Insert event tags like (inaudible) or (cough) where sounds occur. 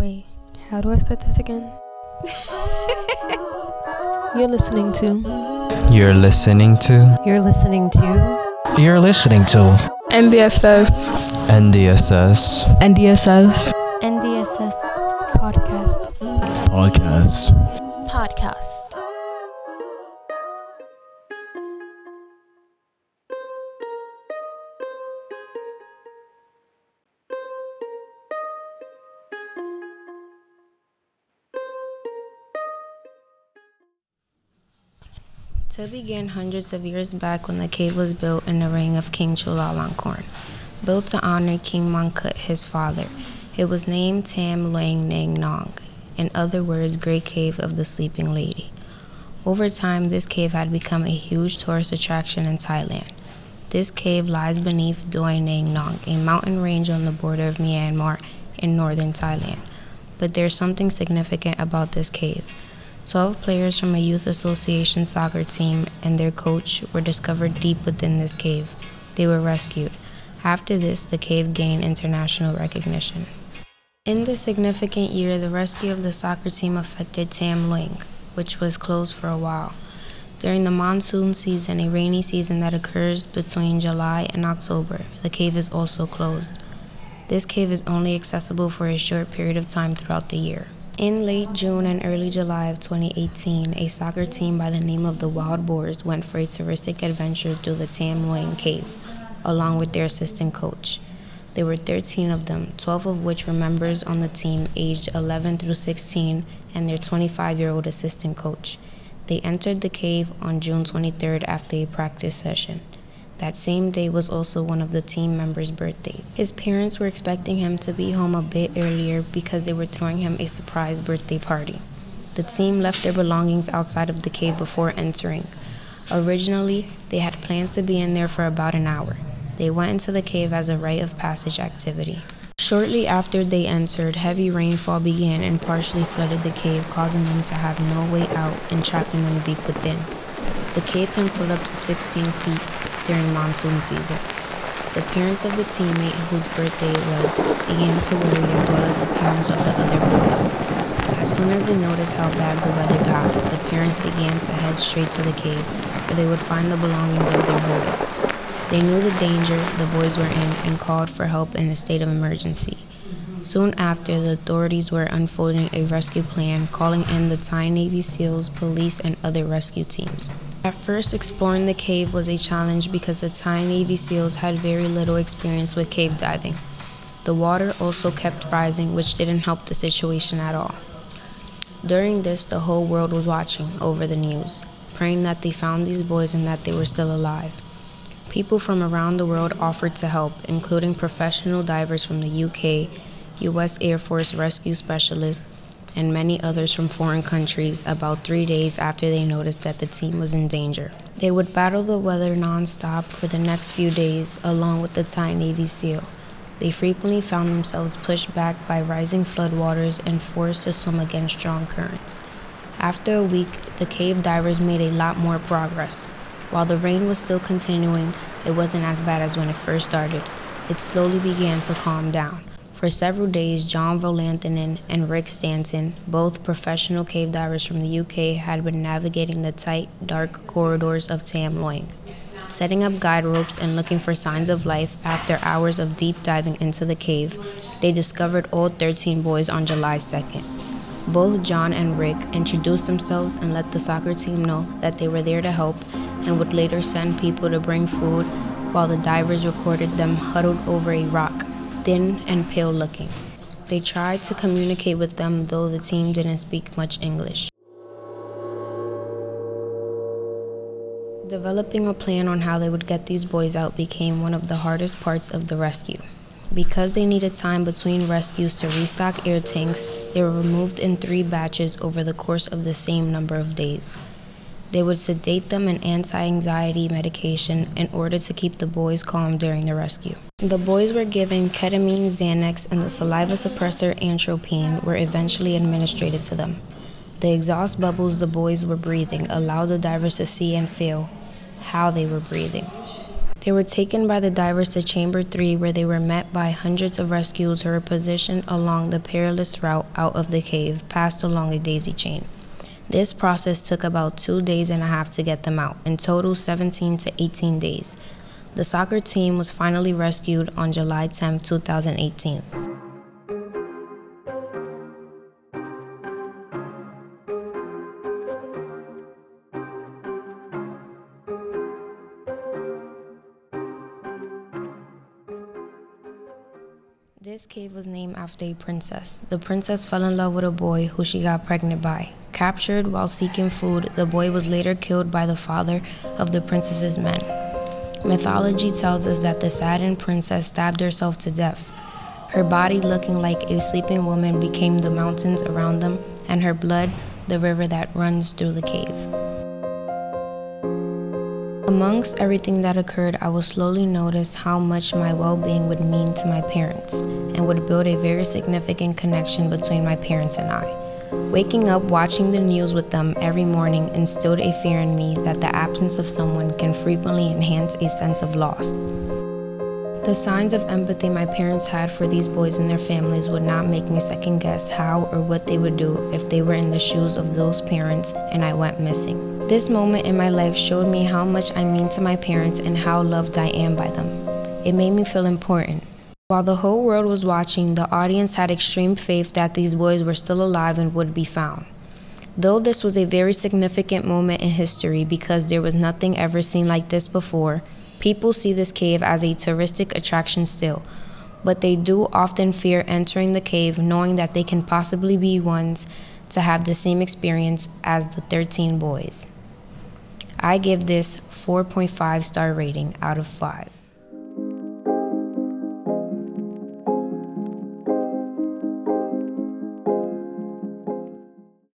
Wait, how do I start this again? (laughs) You're listening to. You're listening to. You're listening to. You're listening to. NDSS. NDSS. NDSS. NDSS. Podcast. Podcast. Podcast. To began hundreds of years back when the cave was built in the reign of King Chulalongkorn, built to honor King Mongkut, his father. It was named Tam Luang Nang Nong, in other words, Great Cave of the Sleeping Lady. Over time, this cave had become a huge tourist attraction in Thailand. This cave lies beneath Doi Nang Nong, a mountain range on the border of Myanmar in northern Thailand. But there's something significant about this cave. 12 players from a youth association soccer team and their coach were discovered deep within this cave. They were rescued. After this, the cave gained international recognition. In the significant year, the rescue of the soccer team affected Tam Luang, which was closed for a while. During the monsoon season, a rainy season that occurs between July and October, the cave is also closed. This cave is only accessible for a short period of time throughout the year. In late June and early July of 2018, a soccer team by the name of the Wild Boars went for a touristic adventure through the Tam Luang Cave, along with their assistant coach. There were 13 of them, 12 of which were members on the team aged 11 through 16 and their 25 year old assistant coach. They entered the cave on June 23rd after a practice session. That same day was also one of the team members' birthdays. His parents were expecting him to be home a bit earlier because they were throwing him a surprise birthday party. The team left their belongings outside of the cave before entering. Originally, they had plans to be in there for about an hour. They went into the cave as a rite of passage activity. Shortly after they entered, heavy rainfall began and partially flooded the cave, causing them to have no way out and trapping them deep within. The cave can fill up to 16 feet during monsoon season. The parents of the teammate whose birthday it was began to worry as well as the parents of the other boys. As soon as they noticed how bad the weather got, the parents began to head straight to the cave where they would find the belongings of their boys. They knew the danger the boys were in and called for help in a state of emergency. Soon after, the authorities were unfolding a rescue plan, calling in the Thai Navy SEALs, police, and other rescue teams. At first, exploring the cave was a challenge because the Thai Navy SEALs had very little experience with cave diving. The water also kept rising, which didn't help the situation at all. During this, the whole world was watching over the news, praying that they found these boys and that they were still alive. People from around the world offered to help, including professional divers from the UK, U.S. Air Force rescue specialists, and many others from foreign countries about three days after they noticed that the team was in danger. They would battle the weather nonstop for the next few days, along with the Thai Navy SEAL. They frequently found themselves pushed back by rising floodwaters and forced to swim against strong currents. After a week, the cave divers made a lot more progress. While the rain was still continuing, it wasn't as bad as when it first started. It slowly began to calm down. For several days, John Volanthen and Rick Stanton, both professional cave divers from the UK, had been navigating the tight, dark corridors of Tam Luang, setting up guide ropes and looking for signs of life. After hours of deep diving into the cave, they discovered all 13 boys on July 2nd. Both John and Rick introduced themselves and let the soccer team know that they were there to help and would later send people to bring food while the divers recorded them huddled over a rock thin and pale looking. They tried to communicate with them, though the team didn't speak much English. Developing a plan on how they would get these boys out became one of the hardest parts of the rescue. Because they needed time between rescues to restock air tanks, they were removed in three batches over the course of the same number of days. They would sedate them in anti anxiety medication in order to keep the boys calm during the rescue. The boys were given ketamine, Xanax, and the saliva suppressor atropine were eventually administered to them. The exhaust bubbles the boys were breathing allowed the divers to see and feel how they were breathing. They were taken by the divers to Chamber 3, where they were met by hundreds of rescuers who were positioned along the perilous route out of the cave, passed along a daisy chain. This process took about two days and a half to get them out, in total 17 to 18 days. The soccer team was finally rescued on July 10, 2018. This cave was named after a princess. The princess fell in love with a boy who she got pregnant by. Captured while seeking food, the boy was later killed by the father of the princess's men. Mythology tells us that the saddened princess stabbed herself to death. Her body, looking like a sleeping woman, became the mountains around them, and her blood, the river that runs through the cave. Amongst everything that occurred, I will slowly notice how much my well being would mean to my parents and would build a very significant connection between my parents and I. Waking up watching the news with them every morning instilled a fear in me that the absence of someone can frequently enhance a sense of loss. The signs of empathy my parents had for these boys and their families would not make me second guess how or what they would do if they were in the shoes of those parents and I went missing. This moment in my life showed me how much I mean to my parents and how loved I am by them. It made me feel important. While the whole world was watching, the audience had extreme faith that these boys were still alive and would be found. Though this was a very significant moment in history because there was nothing ever seen like this before, people see this cave as a touristic attraction still, but they do often fear entering the cave knowing that they can possibly be ones to have the same experience as the 13 boys. I give this 4.5 star rating out of 5.